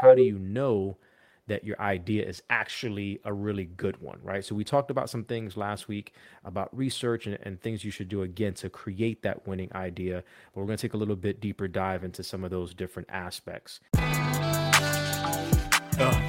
how do you know that your idea is actually a really good one, right? So we talked about some things last week about research and, and things you should do again to create that winning idea. But we're going to take a little bit deeper dive into some of those different aspects. Uh,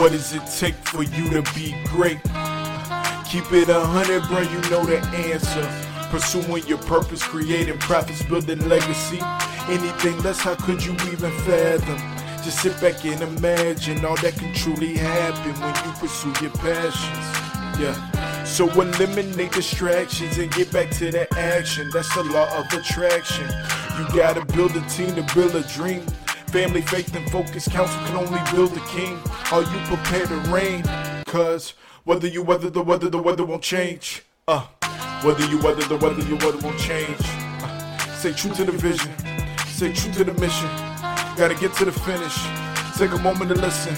what does it take for you to be great? Keep it a hundred, bro, you know the answer. Pursuing your purpose, creating profits, building legacy. Anything less, how could you even fathom? Just sit back and imagine all that can truly happen when you pursue your passions. Yeah. So eliminate distractions and get back to the action. That's the law of attraction. You gotta build a team to build a dream. Family, faith, and focus. Council can only build a king. Are you prepared to reign? Cause whether you weather the weather, the weather won't change. Uh, whether you weather the weather, your weather won't change. Uh, stay true to the vision. Stay true to the mission. Gotta get to the finish. Take a moment to listen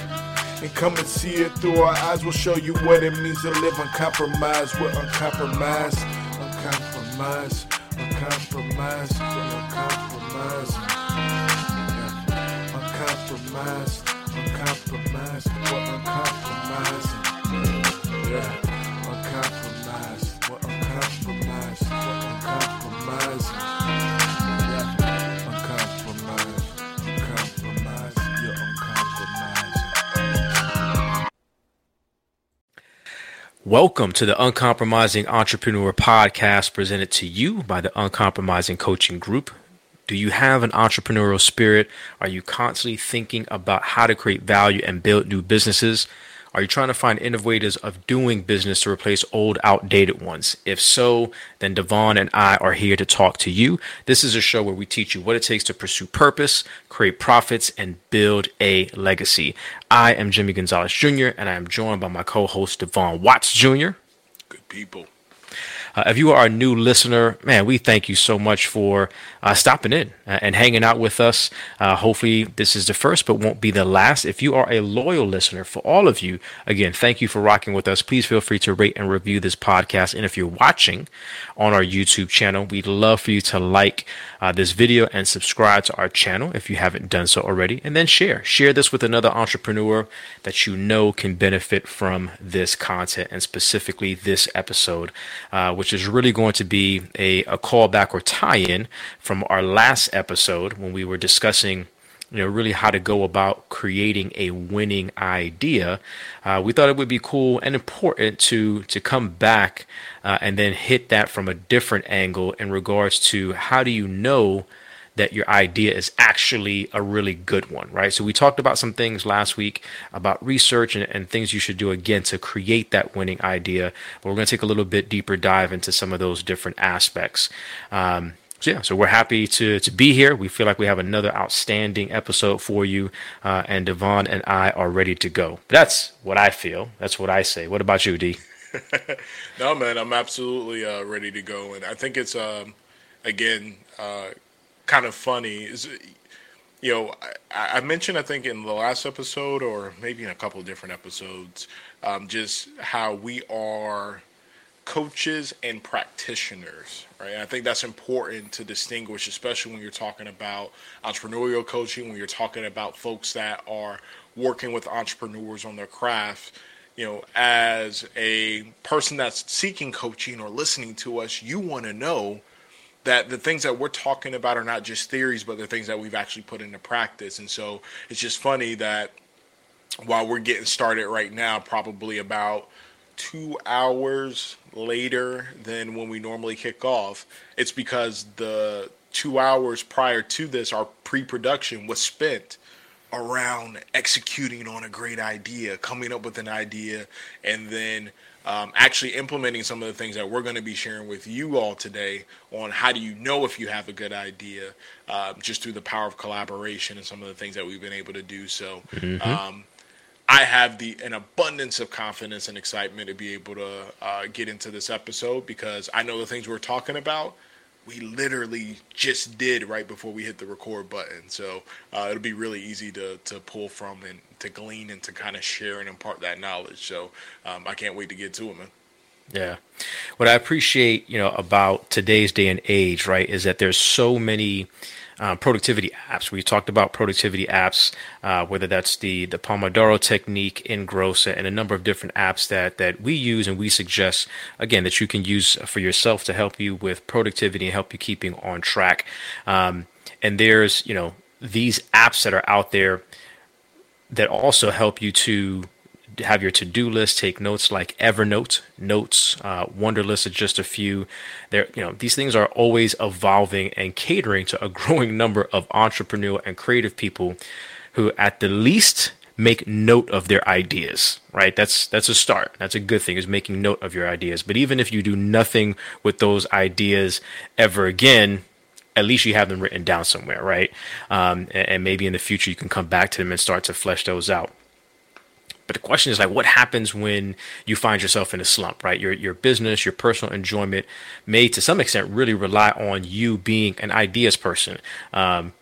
and come and see it through our eyes. We'll show you what it means to live uncompromised. We're uncompromised, uncompromised, uncompromised, uncompromised. Uncompromised, uncompromised, we're uncompromised, yeah, uncompromised, we're uncompromised, we're uncompromised. Welcome to the Uncompromising Entrepreneur Podcast presented to you by the Uncompromising Coaching Group. Do you have an entrepreneurial spirit? Are you constantly thinking about how to create value and build new businesses? Are you trying to find innovators of doing business to replace old, outdated ones? If so, then Devon and I are here to talk to you. This is a show where we teach you what it takes to pursue purpose, create profits, and build a legacy. I am Jimmy Gonzalez Jr., and I am joined by my co host, Devon Watts Jr. Good people. Uh, if you are a new listener, man, we thank you so much for uh, stopping in uh, and hanging out with us. Uh, hopefully, this is the first, but won't be the last. If you are a loyal listener, for all of you, again, thank you for rocking with us. Please feel free to rate and review this podcast. And if you're watching on our YouTube channel, we'd love for you to like uh, this video and subscribe to our channel if you haven't done so already. And then share. Share this with another entrepreneur that you know can benefit from this content and specifically this episode, uh, which is really going to be a, a callback or tie in from our last episode when we were discussing you know, really how to go about creating a winning idea. Uh, we thought it would be cool and important to to come back uh, and then hit that from a different angle in regards to how do you know that your idea is actually a really good one, right? So we talked about some things last week about research and, and things you should do again to create that winning idea. But we're going to take a little bit deeper dive into some of those different aspects. Um, so yeah, so we're happy to to be here. We feel like we have another outstanding episode for you, uh, and Devon and I are ready to go. That's what I feel. That's what I say. What about you, D? no, man, I'm absolutely uh, ready to go, and I think it's um, again uh, kind of funny. Is you know, I, I, mentioned I think in the last episode, or maybe in a couple of different episodes, um, just how we are coaches and practitioners, right? I think that's important to distinguish, especially when you're talking about entrepreneurial coaching, when you're talking about folks that are working with entrepreneurs on their craft. You know, as a person that's seeking coaching or listening to us, you want to know that the things that we're talking about are not just theories, but the things that we've actually put into practice. And so it's just funny that while we're getting started right now, probably about two hours later than when we normally kick off, it's because the two hours prior to this, our pre production was spent around executing on a great idea, coming up with an idea, and then um, actually implementing some of the things that we're going to be sharing with you all today on how do you know if you have a good idea uh, just through the power of collaboration and some of the things that we've been able to do. So, mm-hmm. um, I have the an abundance of confidence and excitement to be able to uh, get into this episode because I know the things we're talking about. We literally just did right before we hit the record button, so uh, it'll be really easy to to pull from and to glean and to kind of share and impart that knowledge. So um, I can't wait to get to it, man. Yeah. What I appreciate, you know, about today's day and age, right, is that there's so many uh, productivity apps. We talked about productivity apps, uh, whether that's the the Pomodoro technique, Engrosa, and a number of different apps that that we use and we suggest again that you can use for yourself to help you with productivity and help you keeping on track. Um, and there's you know these apps that are out there that also help you to have your to-do list, take notes like Evernote, Notes, uh, Wunderlist are just a few. There, you know, these things are always evolving and catering to a growing number of entrepreneurial and creative people who, at the least, make note of their ideas. Right? That's that's a start. That's a good thing. Is making note of your ideas. But even if you do nothing with those ideas ever again, at least you have them written down somewhere, right? Um, and, and, maybe in the future you can come back to them and start to flesh those out. But the question is like, what happens when you find yourself in a slump, right? Your your business, your personal enjoyment may, to some extent, really rely on you being an ideas person. Um,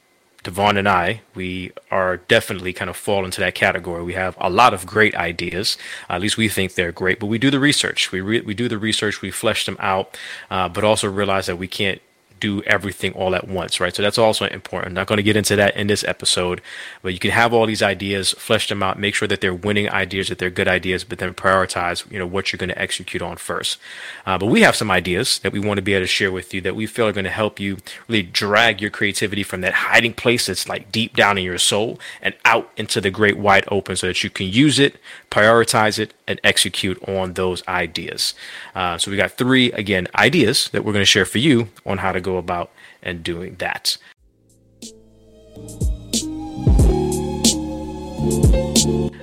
Devon and I, we are definitely kind of fall into that category. We have a lot of great ideas. Uh, at least we think they're great, but we do the research. We re- we do the research. We flesh them out, uh, but also realize that we can't do everything all at once, right? So that's also important. I'm not going to get into that in this episode, but you can have all these ideas, flesh them out, make sure that they're winning ideas, that they're good ideas, but then prioritize, you know, what you're going to execute on first. Uh, but we have some ideas that we want to be able to share with you that we feel are going to help you really drag your creativity from that hiding place that's like deep down in your soul and out into the great wide open so that you can use it, prioritize it, and execute on those ideas. Uh, so we got three, again, ideas that we're going to share for you on how to go about and doing that.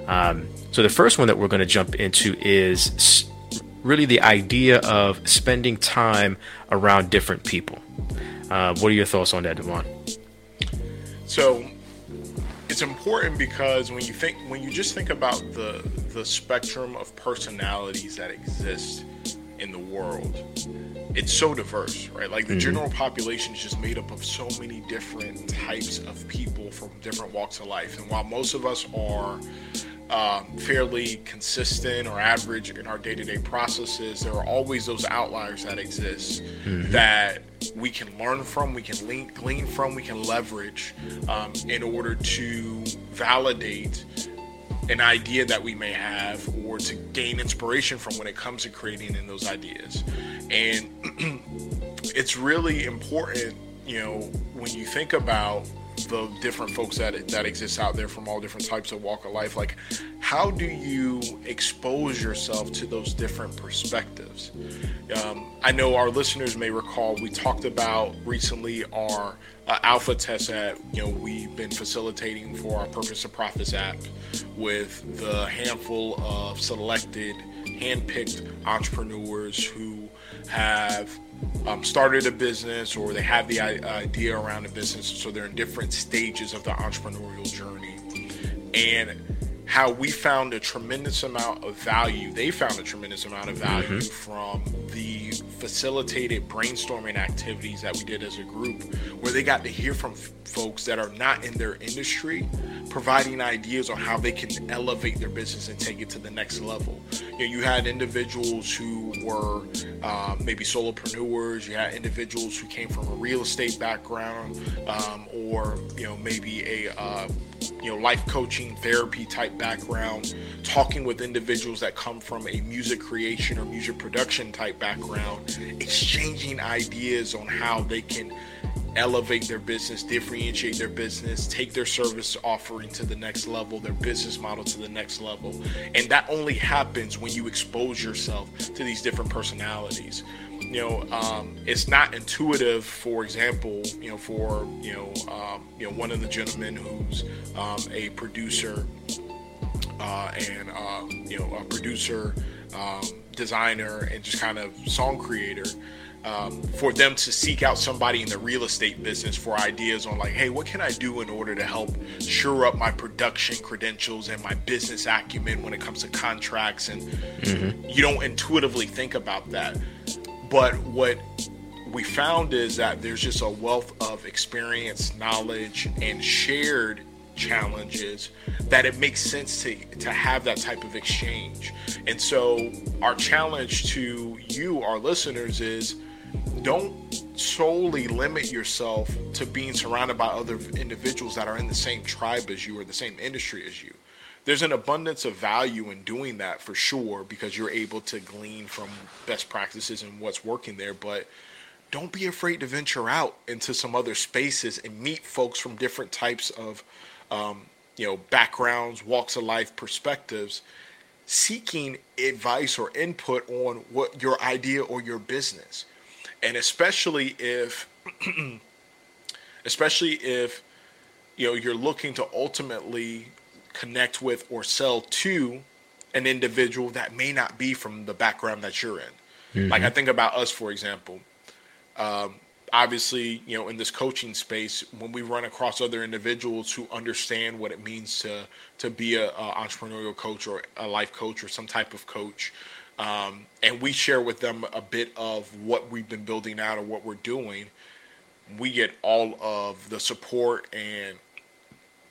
Um, so the first one that we're going to jump into is really the idea of spending time around different people. Uh, what are your thoughts on that, Devon? So it's important because when you think when you just think about the the spectrum of personalities that exist in the world it's so diverse right like the mm-hmm. general population is just made up of so many different types of people from different walks of life and while most of us are um, fairly consistent or average in our day-to-day processes there are always those outliers that exist mm-hmm. that we can learn from we can lean, glean from we can leverage um, in order to validate an idea that we may have or to gain inspiration from when it comes to creating in those ideas. And it's really important you know when you think about the different folks that that exist out there from all different types of walk of life like how do you expose yourself to those different perspectives? Um, i know our listeners may recall we talked about recently our uh, alpha test that you know we've been facilitating for our purpose of profits app with the handful of selected handpicked entrepreneurs who have um, started a business or they have the idea around a business, so they're in different stages of the entrepreneurial journey. And how we found a tremendous amount of value, they found a tremendous amount of value mm-hmm. from the facilitated brainstorming activities that we did as a group, where they got to hear from f- folks that are not in their industry, providing ideas on how they can elevate their business and take it to the next level. You know, you had individuals who were um, maybe solopreneurs, you had individuals who came from a real estate background, um, or you know maybe a uh, you know life coaching therapy type background talking with individuals that come from a music creation or music production type background exchanging ideas on how they can elevate their business differentiate their business take their service offering to the next level their business model to the next level. And that only happens when you expose yourself to these different personalities you know, um, it's not intuitive. For example, you know, for you know, um, you know, one of the gentlemen who's um, a producer uh, and uh, you know, a producer, um, designer, and just kind of song creator. um, for them to seek out somebody in the real estate business for ideas on like, hey, what can I do in order to help shore up my production credentials and my business acumen when it comes to contracts? And mm-hmm. you don't intuitively think about that. But what we found is that there's just a wealth of experience, knowledge, and shared challenges that it makes sense to to have that type of exchange. And so our challenge to you our listeners is don't solely limit yourself to being surrounded by other individuals that are in the same tribe as you or the same industry as you. There's an abundance of value in doing that for sure because you're able to glean from best practices and what's working there, but don't be afraid to venture out into some other spaces and meet folks from different types of um, you know backgrounds walks of life perspectives seeking advice or input on what your idea or your business. And especially if especially if you know you're looking to ultimately connect with or sell to an individual that may not be from the background that you're in mm-hmm. like i think about us for example um, obviously, you know, in this coaching space, when we run across other individuals who understand what it means to to be a, a entrepreneurial coach or a life coach or some type of coach, um, and we share with them a bit of what we've been building out or what we're doing, we get all of the support and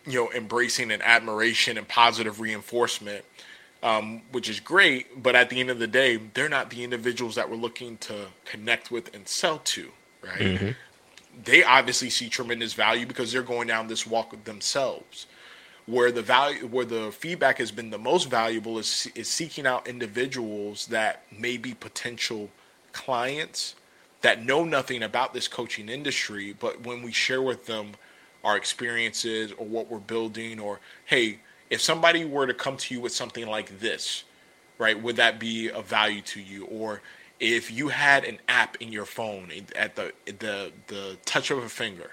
you know embracing and admiration and positive reinforcement. Um, which is great, but at the end of the day, they're not the individuals that we're looking to connect with and sell to right? Mm-hmm. They obviously see tremendous value because they're going down this walk with themselves. Where the value, where the feedback has been the most valuable is is seeking out individuals that may be potential clients that know nothing about this coaching industry, but when we share with them our experiences or what we're building, or hey, if somebody were to come to you with something like this, right, would that be of value to you? Or if you had an app in your phone at the the the touch of a finger,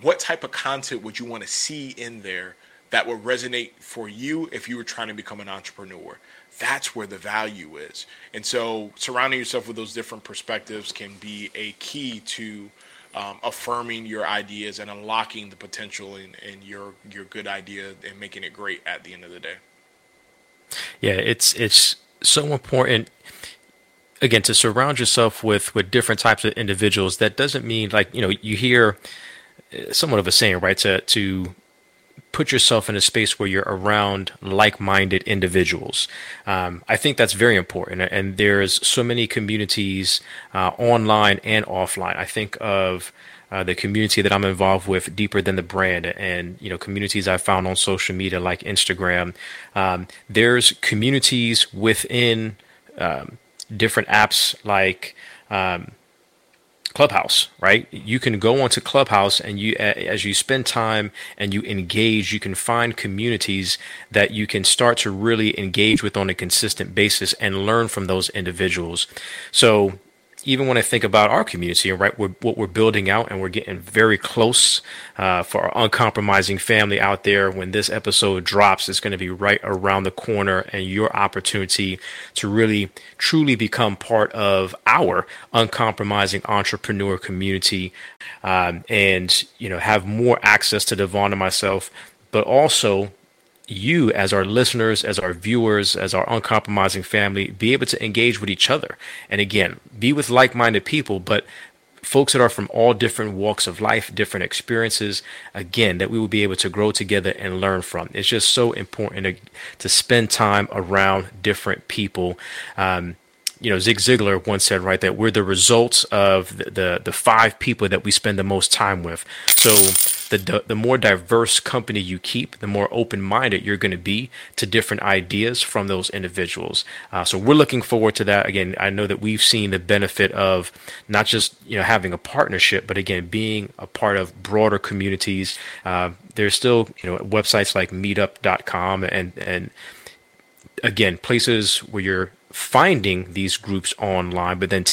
what type of content would you want to see in there that would resonate for you if you were trying to become an entrepreneur? That's where the value is. And so surrounding yourself with those different perspectives can be a key to um, affirming your ideas and unlocking the potential in, in your your good idea and making it great at the end of the day. Yeah, it's it's so important again to surround yourself with with different types of individuals that doesn't mean like you know you hear uh, somewhat of a saying right to to put yourself in a space where you're around like-minded individuals um, i think that's very important and there's so many communities uh, online and offline i think of uh, the community that I'm involved with deeper than the brand and you know communities I found on social media like Instagram. Um, there's communities within um, different apps like um, Clubhouse, right? You can go onto Clubhouse and you, as you spend time and you engage, you can find communities that you can start to really engage with on a consistent basis and learn from those individuals. So even when I think about our community, right, we're, what we're building out and we're getting very close uh, for our uncompromising family out there. When this episode drops, it's going to be right around the corner, and your opportunity to really truly become part of our uncompromising entrepreneur community, um, and you know have more access to Devon and myself, but also you as our listeners, as our viewers, as our uncompromising family, be able to engage with each other. And again, be with like minded people, but folks that are from all different walks of life, different experiences, again, that we will be able to grow together and learn from. It's just so important to, to spend time around different people. Um, you know, Zig Ziglar once said, right, that we're the results of the, the, the five people that we spend the most time with. So the, the more diverse company you keep, the more open minded you're going to be to different ideas from those individuals. Uh, so we're looking forward to that. Again, I know that we've seen the benefit of not just you know having a partnership, but again being a part of broader communities. Uh, there's still you know websites like Meetup.com and and again places where you're finding these groups online, but then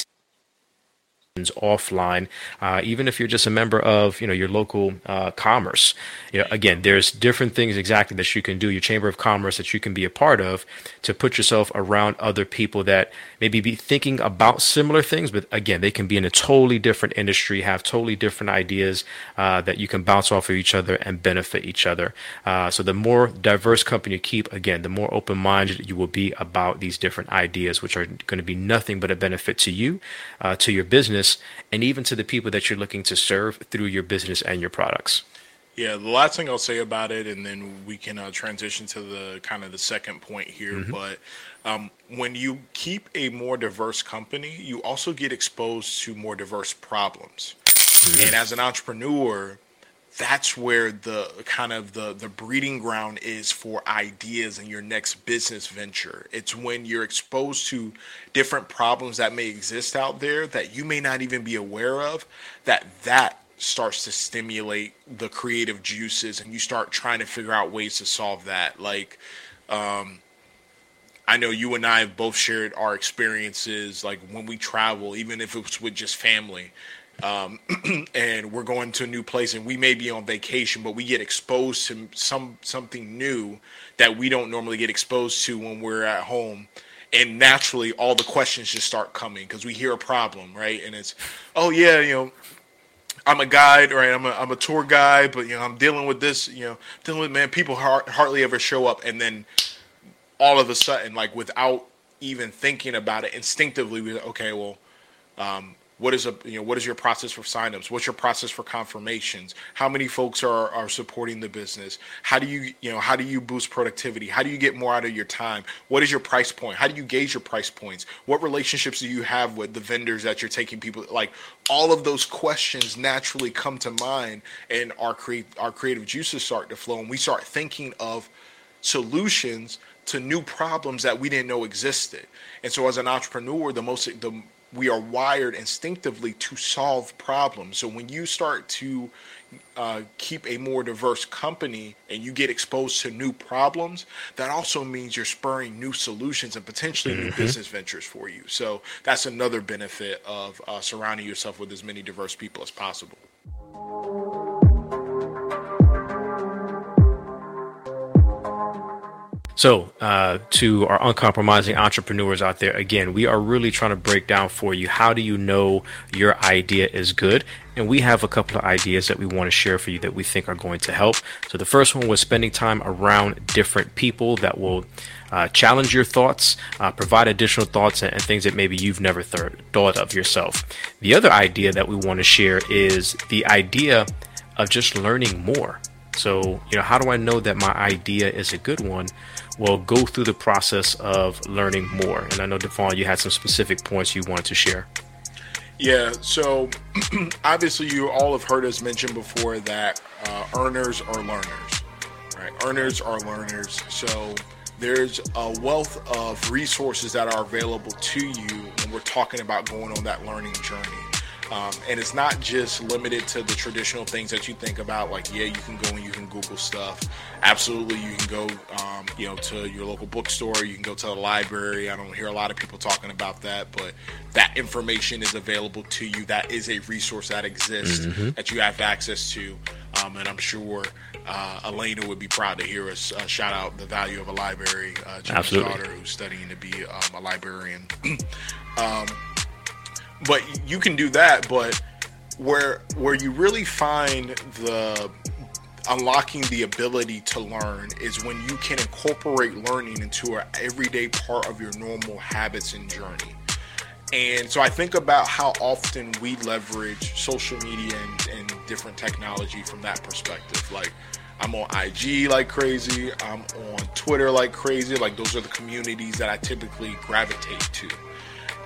offline, uh, even if you're just a member of you know your local uh, commerce. You know, again, there's different things exactly that you can do. Your chamber of commerce that you can be a part of to put yourself around other people that maybe be thinking about similar things, but again, they can be in a totally different industry, have totally different ideas uh, that you can bounce off of each other and benefit each other. Uh, so the more diverse company you keep, again, the more open-minded you will be about these different ideas, which are going to be nothing but a benefit to you, uh, to your business, and even to the people that you're looking to serve through your business and your products. Yeah, the last thing I'll say about it, and then we can uh, transition to the kind of the second point here. Mm-hmm. But um, when you keep a more diverse company, you also get exposed to more diverse problems. Mm-hmm. And as an entrepreneur, that's where the kind of the the breeding ground is for ideas and your next business venture. It's when you're exposed to different problems that may exist out there that you may not even be aware of that that starts to stimulate the creative juices and you start trying to figure out ways to solve that. Like um, I know you and I have both shared our experiences, like when we travel, even if it's with just family um, and we're going to a new place and we may be on vacation but we get exposed to some something new that we don't normally get exposed to when we're at home and naturally all the questions just start coming because we hear a problem right and it's oh yeah you know I'm a guide, right? I'm a, I'm a tour guide, but you know I'm dealing with this, you know, dealing with man. People hardly ever show up, and then all of a sudden, like without even thinking about it, instinctively, we okay, well, um, what is a you know what is your process for signups? What's your process for confirmations? How many folks are are supporting the business? How do you you know how do you boost productivity? How do you get more out of your time? What is your price point? How do you gauge your price points? What relationships do you have with the vendors that you're taking people like all of those questions naturally come to mind and our create our creative juices start to flow and we start thinking of solutions to new problems that we didn't know existed. And so as an entrepreneur, the most the we are wired instinctively to solve problems. So when you start to uh, keep a more diverse company and you get exposed to new problems, that also means you're spurring new solutions and potentially mm-hmm. new business ventures for you. So that's another benefit of uh, surrounding yourself with as many diverse people as possible. So, uh, to our uncompromising entrepreneurs out there, again, we are really trying to break down for you how do you know your idea is good? And we have a couple of ideas that we want to share for you that we think are going to help. So, the first one was spending time around different people that will uh, challenge your thoughts, uh, provide additional thoughts, and, and, things that maybe you've never th- thought of yourself. The other idea that we want to share is the idea of just learning more. So, you know, how do I know that my idea is a good one? Well, go through the process of learning more. And I know, Devon, you had some specific points you wanted to share. Yeah, so obviously, you all have heard us mention before that uh, earners are learners, right? Earners are learners. So there's a wealth of resources that are available to you when we're talking about going on that learning journey. Um, and it's not just limited to the traditional things that you think about, like, yeah, you can go and you can Google stuff. Absolutely, you can go, um, you know, to your local bookstore, you can go to the library. I don't hear a lot of people talking about that, but that information is available to you. That is a resource that exists mm-hmm. that you have access to. Um, and I'm sure uh, Elena would be proud to hear us uh, shout out the value of a library. Uh, Absolutely. daughter who's studying to be um, a librarian. um, but you can do that but where where you really find the unlocking the ability to learn is when you can incorporate learning into an everyday part of your normal habits and journey and so I think about how often we leverage social media and, and, different technology from that perspective. Like, I'm on IG like crazy, I'm on Twitter like crazy. Like, those are the communities that I typically gravitate to.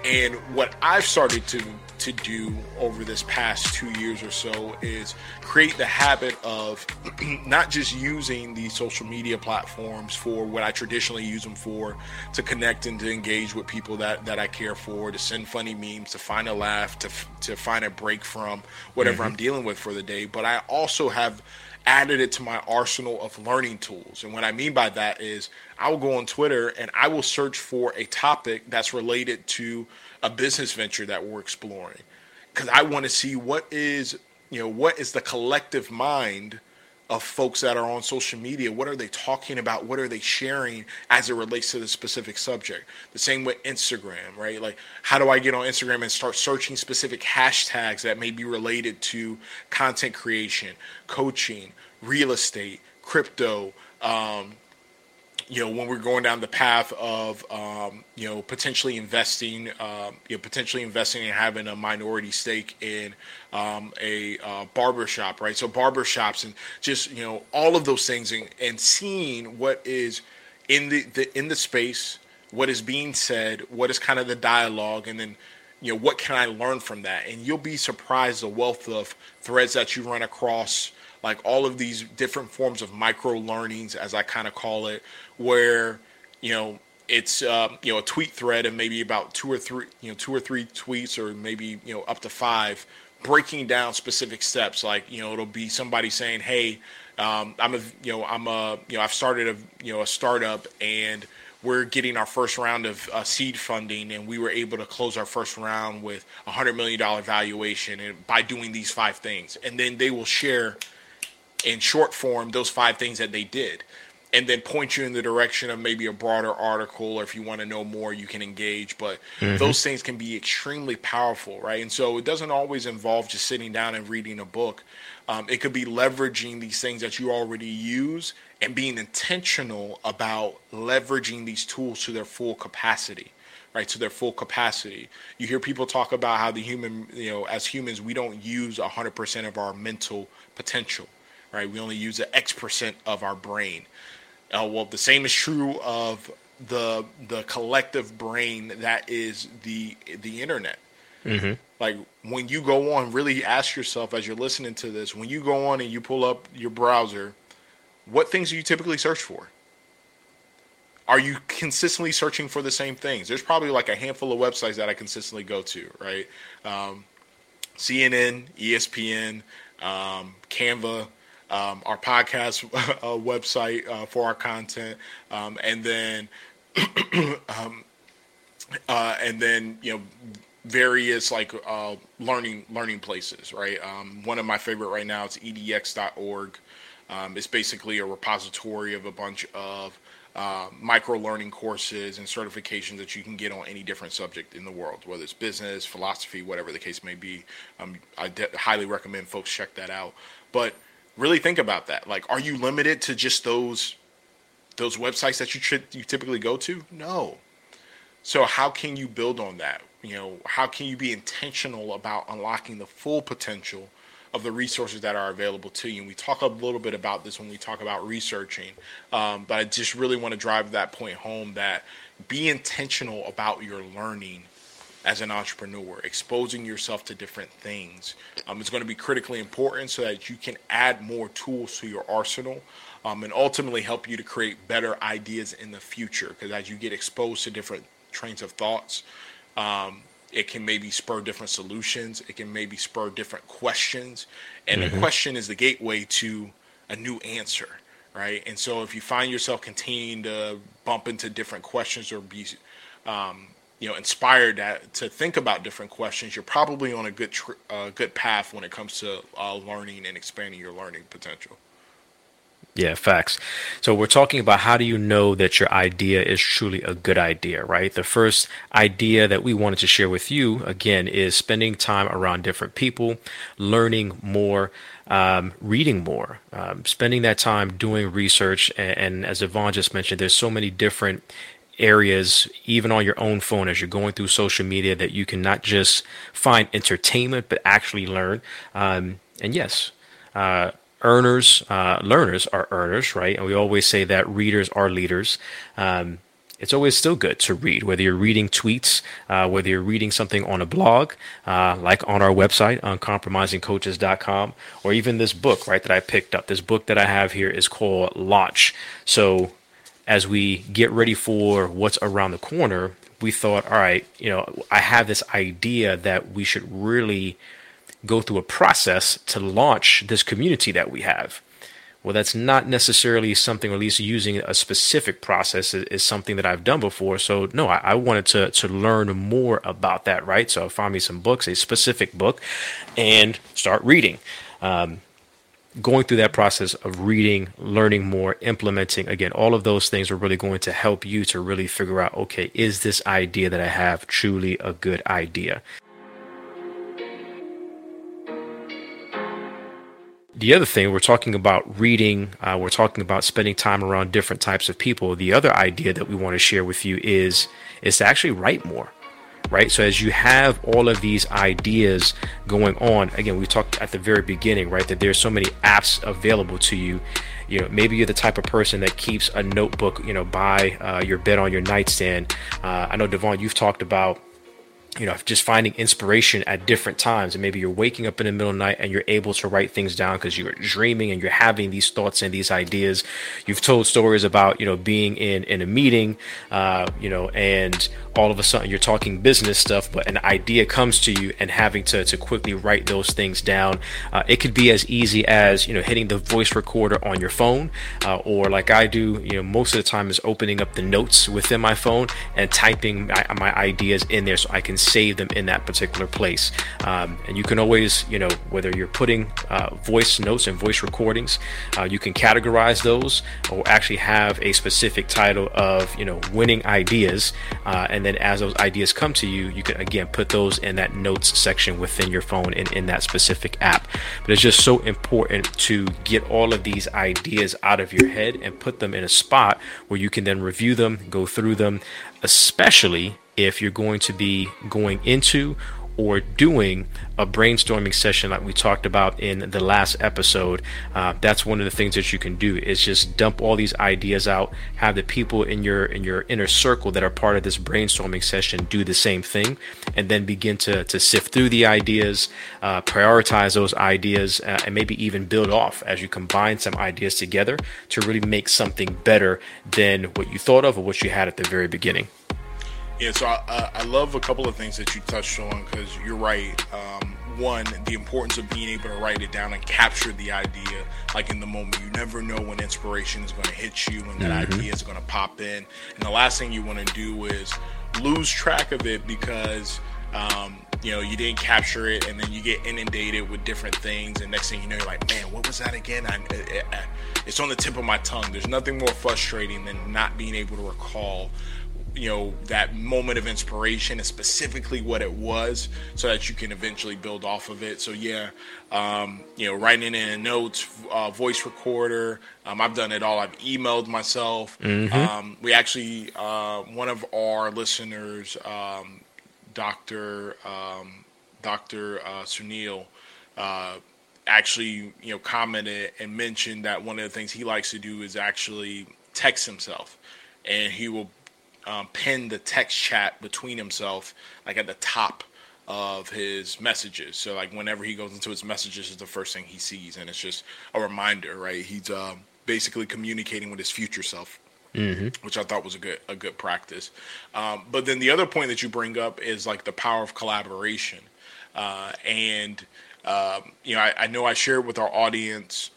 And what I've started to to do over this past two years or so is create the habit of not just using these social media platforms for what I traditionally use them for, to connect and to engage with people that, that I care for, to send funny memes, to find a laugh, to, to find a break from whatever mm-hmm. I'm dealing with for the day. But I also have added it to my arsenal of learning tools. And what I mean by that is I will go on Twitter and I will search for a topic that's related to a business venture that we're exploring. because I want to see what is you know what is the collective mind of folks that are on social media what are they talking about? What are they sharing as it relates to the specific subject? The same with instagram right? Like how do i get on instagram and start searching specific hashtags that may be related to content creation coaching real estate crypto um, you know, when we're going down the path of, um, you know, potentially investing, um, you know, potentially investing and having a minority stake in um, a uh, barber shop, right? So barber shops and just, you know, all of those things and, and seeing what is in the, the in the space, what is being said, what is kind of the dialogue, and then, you know, what can I learn from that? And you'll be surprised the wealth of threads that you run across like all of these different forms of micro learnings, as I kind of call it, where you know it's um, you know a tweet thread and maybe about two or three you know two or three tweets or maybe you know up to five breaking down specific steps. Like you know it'll be somebody saying hey um, i'm a you know i'm a you know i've started a you know a startup and we're getting our first round of uh, seed funding and we were able to close our first round with a hundred million dollar valuation and by doing these five things. And then they will share in short form those five things that they did and then point you in the direction of maybe a broader article or if you want to know more you can engage. But mm-hmm. those things can be extremely powerful right? And so it doesn't always involve just sitting down and reading a book. Um, it could be leveraging these things that you already use and being intentional about leveraging these tools to their full capacity right? To their full capacity. You hear people talk about how the human you know as humans we don't use 100% of our mental potential right? We only use the x percent of our brain uh, well, the same is true of the the collective brain that is the the internet. Mm-hmm. Like when you go on, really ask yourself as you're listening to this. When you go on and you pull up your browser, what things do you typically search for? Are you consistently searching for the same things? There's probably like a handful of websites that I consistently go to, right? Um, CNN, ESPN, um, Canva, um, our podcast uh, website uh, for our content, um, and then um, uh, and then you know various like uh, learning learning places. Right. Um, one of my favorite right now is edx.org. Um, it's basically a repository of a bunch of uh, micro learning courses and certifications that you can get on any different subject in the world, whether it's business, philosophy, whatever the case may be. Um, I de- highly recommend folks check that out. But really think about that. Like, are you limited to just those those websites that you tr- you typically go to? No. So how can you build on that? You know, how can you be intentional about unlocking the full potential of the resources that are available to you? And we talk a little bit about this when we talk about researching, um, but I just really want to drive that point home that be intentional about your learning as an entrepreneur, exposing yourself to different things um, is going to be critically important so that you can add more tools to your arsenal um, and ultimately help you to create better ideas in the future. Because as you get exposed to different trains of thoughts, um, it can maybe spur different solutions, it can maybe spur different questions, and mm-hmm. the question is the gateway to a new answer. Right, and so if you find yourself continuing to bump into different questions or be um, you know inspired that, to think about different questions, you're probably on a good tr- uh, good path when it comes to uh, learning and expanding your learning potential. Yeah, facts. So we're talking about how do you know that your idea is truly a good idea, right? The first idea that we wanted to share with you again is spending time around different people, learning more, um, reading more, um, spending that time doing research. And, and as Devon just mentioned, there's so many different areas, even on your own phone as you're going through social media, that you can not just find entertainment, but actually learn. Um, and yes, uh, earners, uh, learners are earners, right? And we always say that readers are leaders. Um, it's always still good to read, whether you're reading tweets, uh, whether you're reading something on a blog, uh, like on our website, uncompromisingcoaches.com, or even this book, right, that I picked up. This book that I have here is called Launch. So as we get ready for what's around the corner, we thought, all right, you know, I have this idea that we should really go through a process to launch this community that we have. well, that's not necessarily something, or at least using a specific process is, is something that I've done before. So, no, I, I, wanted to, to learn more about that, right? So, I found me some books, a specific book, and start reading. Um, going through that process of reading, learning more, implementing, again, all of those things are really going to help you to really figure out okay, is this idea that I have truly a good idea? The other thing, we're talking about reading, uh, we're talking about spending time around different types of people. The other idea that we want to share with you is, is to actually write more right? So as you have all of these ideas going on, again, we talked at the very beginning, right, that there's so many apps available to you. You know, maybe you're the type of person that keeps a notebook, you know, by uh, your bed on your nightstand. Uh, I know Devon, you've talked about you know, just finding inspiration at different times. And maybe you're waking up in the middle of the night and you're able to write things down because you're dreaming and you're having these thoughts and these ideas. You've told stories about, you know, being in, in a meeting, uh, you know, and all of a sudden you're talking business stuff, but an idea comes to you and having to, to quickly write those things down. Uh, it could be as easy as, you know, hitting the voice recorder on your phone, uh, or like I do, you know, most of the time is opening up the notes within my phone and typing my, my ideas in there so I can save them in that particular place. Um, and you can always, you know, whether you're putting uh, voice notes and voice recordings, uh, you can categorize those or actually have a specific title of, you know, winning ideas. Uh, and then as those ideas come to you, you can again put those in that notes section within your phone and in that specific app. But it's just so important to get all of these ideas out of your head and put them in a spot where you can then review them, go through them, especially if you're going to be going into or doing a brainstorming session like we talked about in the last episode uh, that's one of the things that you can do. Is just dump all these ideas out have the people in your in your inner circle that are part of this brainstorming session do the same thing and then begin to to sift through the ideas uh, prioritize those ideas uh, and maybe even build off as you combine some ideas together to really make something better than what you thought of or what you had at the very beginning yeah, so I, I love a couple of things that you touched on because you're right. Um, one, the importance of being able to write it down and capture the idea like in the moment. You never know when inspiration is going to hit you, when that mm-hmm. idea is going to pop in. And the last thing you want to do is lose track of it because. Um, you know, you didn't capture it, and then you get inundated with different things, and next thing you know, you're like, man, what was that again? I, it, it, it's on the tip of my tongue. There's nothing more frustrating than not being able to recall you know that moment of inspiration and specifically what it was so that you can eventually build off of it. So yeah um, you know writing in notes uh, voice recorder um, i've done it all. I've emailed myself. Mm-hmm. um, we actually uh, one of our listeners um, dr um, dr uh, sunil uh, actually you know commented and mentioned that one of the things he likes to do is actually text himself. And he will um, pin the text chat between himself, like at the top of his messages. So like whenever he goes into his messages, is the first thing he sees, and it's just a reminder, right? He's um, basically communicating with his future self. Mm-hmm. Which I thought was a good a good practice, um, but then the other point that you bring up is like the power of collaboration, uh, and um, you know I, I know I shared with our audience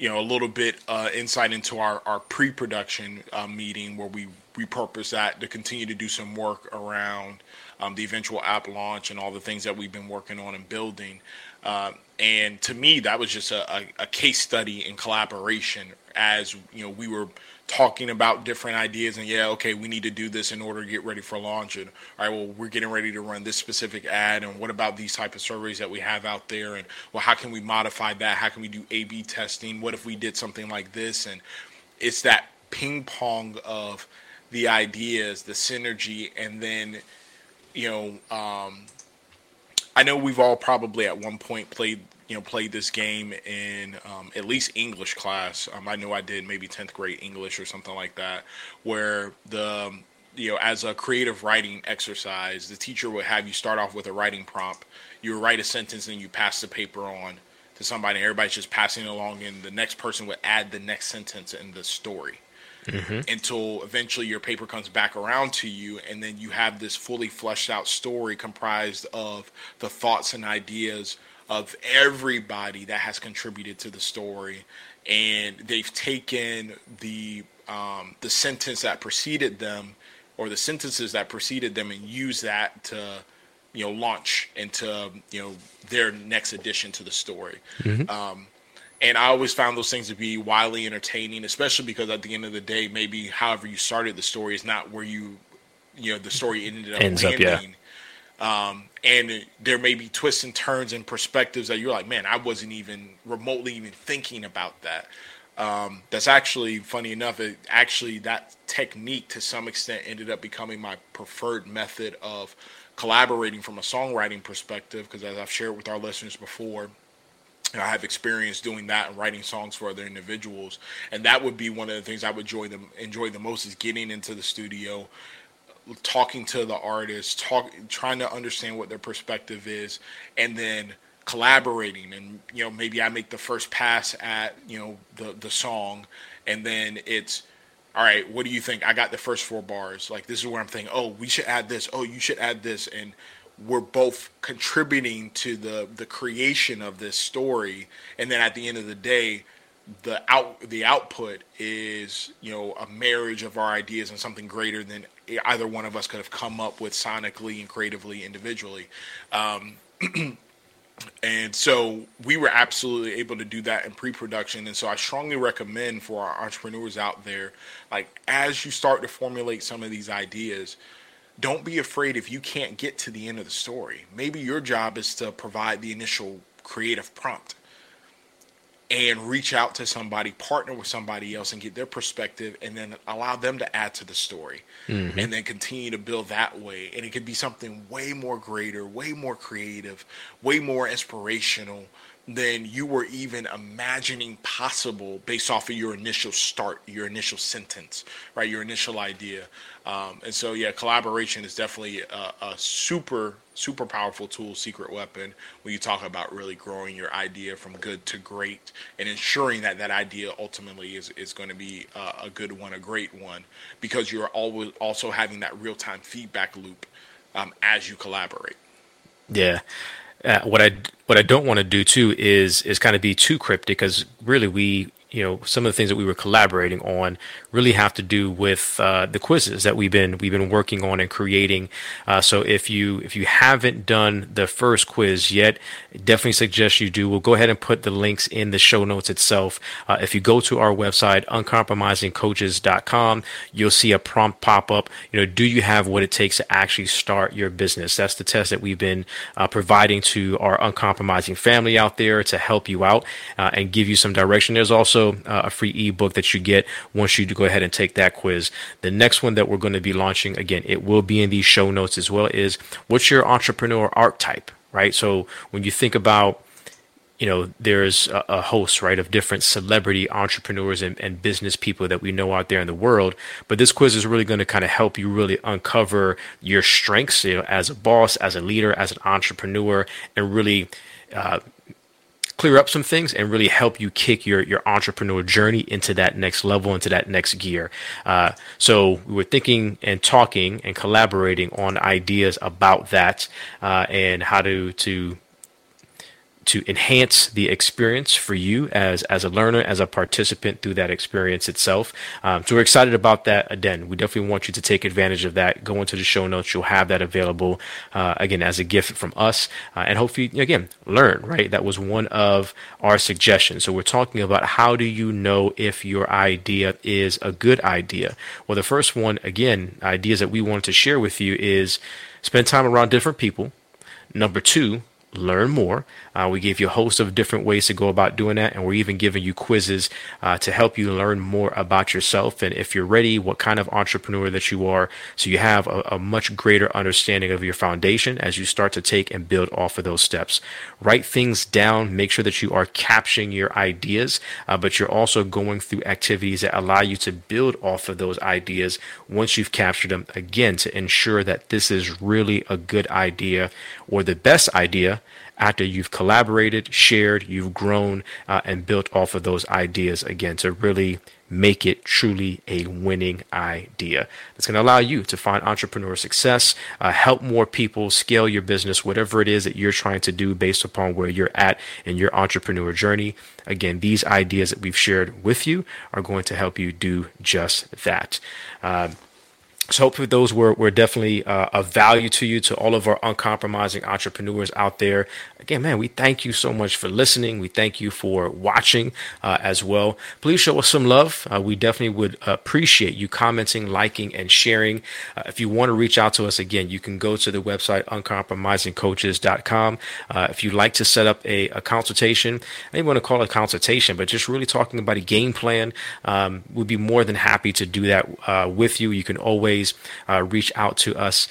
you know a little bit uh, insight into our, our pre-production uh, meeting where we repurpose that to continue to do some work around um, the eventual app launch and all the things that we've been working on and building. Uh, and to me, that was just a, a, a, case study in collaboration as you know we were talking about different ideas and yeah, okay, we need to do this in order to get ready for launch. And all right, well, we're getting ready to run this specific ad. And what about these type of surveys that we have out there? And well, how can we modify that? How can we do A/B testing? What if we did something like this? And it's that ping pong of the ideas, the synergy, and then you know, um, I know we've all probably at one point played you know played this game in um, at least English class. Um, I know I did maybe tenth grade English or something like that, where the you know as a creative writing exercise, the teacher would have you start off with a writing prompt. You would write a sentence and you pass the paper on to somebody. And everybody's just passing it along, and the next person would add the next sentence in the story. Mm-hmm. until eventually your paper comes back around to you, and then you have this fully fleshed out story comprised of the thoughts and ideas of everybody that has contributed to the story, and they've taken the um, the sentence that preceded them or the sentences that preceded them and use that to you know launch into you know their next addition to the story. Mm-hmm. Um, and I always found those things to be wildly entertaining, especially because at the end of the day, maybe however you started the story is not where you, you know, the story ended up Ends landing. Up, yeah. Um, and there may be twists and turns and perspectives that you're like, man, I wasn't even remotely even thinking about that. Um, that's actually funny enough. It actually that technique to some extent ended up becoming my preferred method of collaborating from a songwriting perspective. Because as I've shared with our listeners before, I have experience doing that and writing songs for other individuals, and that would be one of the things I would enjoy the enjoy the most is getting into the studio, talking to the artists, talk, trying to understand what their perspective is, and then collaborating. And you know, maybe I make the first pass at you know the the song, and then it's all right. What do you think? I got the first four bars. Like this is where I'm thinking. Oh, we should add this. Oh, you should add this, and we're both contributing to the the creation of this story. And then at the end of the day the out the output is you know a marriage of our ideas and something greater than either one of us could have come up with sonically and creatively individually. Um, and so we were absolutely able to do that in pre-production. And so i strongly recommend for our entrepreneurs out there like as you start to formulate some of these ideas don't be afraid if you can't get to the end of the story. Maybe your job is to provide the initial creative prompt and reach out to somebody, partner with somebody else, and get their perspective, and then allow them to add to the story, mm-hmm. and then continue to build that way. And it could be something way more greater, way more creative, way more inspirational than you were even imagining possible based off of your initial start, your initial sentence, right? Your initial idea. Um, and so, yeah, collaboration is definitely a, a, super, super powerful tool, secret weapon when you talk about really growing your idea from good to great and ensuring that that idea ultimately is, is going to be a, a good one, a great one, because you're always also having that real time feedback loop um, as you collaborate. Yeah. Uh, what I what I don't want to do too is is kind of be too cryptic because really we you know some of the things that we were collaborating on really have to do with uh, the quizzes that we've been we've been working on and creating. Uh, so if you if you haven't done the first quiz yet, definitely suggest you do. We'll go ahead and put the links in the show notes itself. Uh, if you go to our website uncompromisingcoaches.com, you'll see a prompt pop up. You know, do you have what it takes to actually start your business? That's the test that we've been uh, providing to our uncompromising family out there to help you out uh, and give you some direction. There's also uh, a free ebook that you get once you go ahead and take that quiz. The next one that we're going to be launching, again, it will be in these show notes as well, is what's your entrepreneur archetype, right? So when you think about you know, there's a, a, host, right, of different celebrity entrepreneurs and, and, business people that we know out there in the world. But this quiz is really going to kind of help you really uncover your strengths, you know, as a boss, as a leader, as an entrepreneur, and really uh, clear up some things and really help you kick your your entrepreneur journey into that next level, into that next gear. Uh, so we were thinking and talking and collaborating on ideas about that uh, and how to to to enhance the experience for you as as a learner, as a participant through that experience itself. Um, so we're excited about that. Again, we definitely want you to take advantage of that. Go into the show notes; you'll have that available uh, again as a gift from us, uh, and hopefully, again, learn. Right, that was one of our suggestions. So we're talking about how do you know if your idea is a good idea? Well, the first one, again, ideas that we wanted to share with you is spend time around different people. Number two, learn more. Uh, we gave you a host of different ways to go about doing that, and we're even giving you quizzes uh, to help you learn more about yourself and if you're ready, what kind of entrepreneur that you are. So you have a, a much greater understanding of your foundation as you start to take and build off of those steps. Write things down, make sure that you are capturing your ideas, uh, but you're also going through activities that allow you to build off of those ideas once you've captured them again to ensure that this is really a good idea or the best idea after you've collaborated, shared, you've grown, uh, and built off of those ideas again to really make it truly a winning idea. It's going to allow you to find entrepreneur success, uh, help more people scale your business, whatever it is that you're trying to do based upon where you're at in your entrepreneur journey. Again, these ideas that we've shared with you are going to help you do just that. Uh, so hopefully those were, were definitely uh, of value to you, to all of our uncompromising entrepreneurs out there. Again, man, we thank you so much for listening. We thank you for watching uh, as well. Please show us some love. Uh, we definitely would appreciate you commenting, liking, and sharing. Uh, if you want to reach out to us again, you can go to the website uncompromisingcoaches.com. Uh, if you'd like to set up a, a consultation, I don't want to call it a consultation, but just really talking about a game plan, um, we'd be more than happy to do that uh, with you. You can always always uh, reach out to us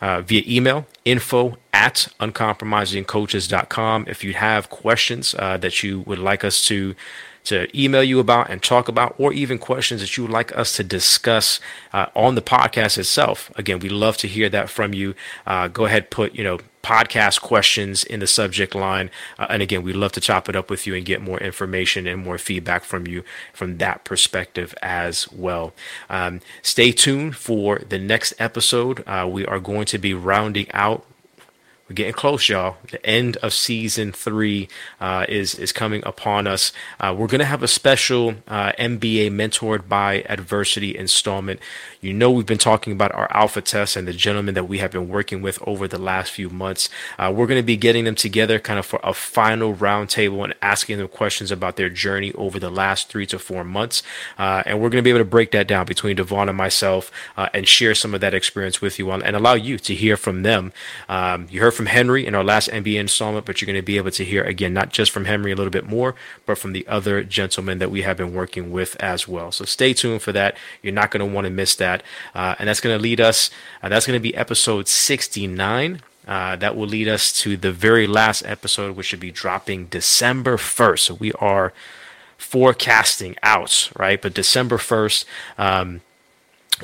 uh, via email info at uncompromisingcoaches.com if you have questions uh, that you would like us to to email you about and talk about, or even questions that you would like us to discuss uh, on the podcast itself. Again, we love to hear that from you. Uh, go ahead, put you know podcast questions in the subject line. Uh, and again, we'd love to chop it up with you and get more information and more feedback from you from that perspective as well. Um, stay tuned for the next episode. Uh, we are going to be rounding out we're getting close, y'all. The end of season three uh, is is coming upon us. Uh, we're gonna have a special uh, MBA mentored by adversity installment. You know, we've been talking about our alpha tests and the gentlemen that we have been working with over the last few months. Uh, we're gonna be getting them together, kind of for a final roundtable and asking them questions about their journey over the last three to four months. Uh, and we're gonna be able to break that down between Devon and myself uh, and share some of that experience with you and allow you to hear from them. Um, you heard from Henry in our last MBA installment, but you're going to be able to hear again, not just from Henry a little bit more, but from the other gentlemen that we have been working with as well. So stay tuned for that. You're not going to want to miss that. Uh, and that's going to lead us, uh, that's going to be episode 69. Uh, that will lead us to the very last episode, which should be dropping December 1st. So we are forecasting out, right? But December 1st, um,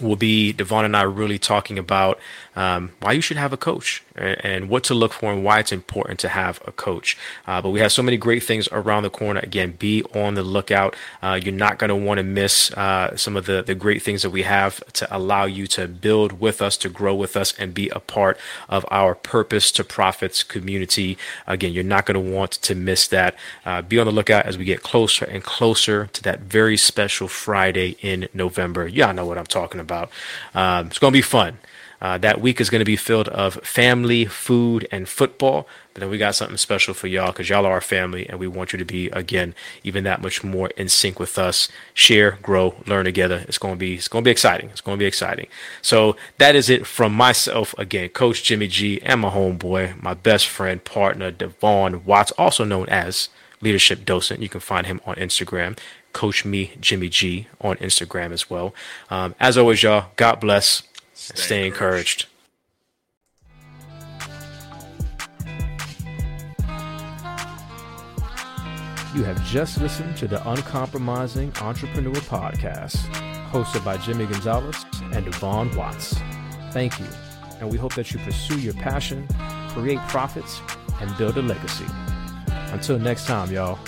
will be Devon and I really talking about um, why you should have a coach and what to look for and why it's important to have a coach. Uh, but we have so many great things around the corner. Again, be on the lookout. Uh, you're not going to want to miss uh, some of the, the great things that we have to allow you to build with us, to grow with us, and be a part of our purpose to profits community. Again, you're not going to want to miss that. Uh, be on the lookout as we get closer and closer to that very special Friday in November. Y'all know what I'm talking about. Um, it's going to be fun. Uh, that week is going to be filled of family, food, and football. But then we got something special for y'all because y'all are our family, and we want you to be again even that much more in sync with us. Share, grow, learn together. It's going to be it's going to be exciting. It's going to be exciting. So that is it from myself again, Coach Jimmy G, and my homeboy, my best friend, partner Devon Watts, also known as Leadership Docent. You can find him on Instagram. Coach Me Jimmy G on Instagram as well. Um, as always, y'all, God bless. Stay, Stay encouraged. encouraged. You have just listened to the Uncompromising Entrepreneur Podcast, hosted by Jimmy Gonzalez and Devon Watts. Thank you, and we hope that you pursue your passion, create profits, and build a legacy. Until next time, y'all.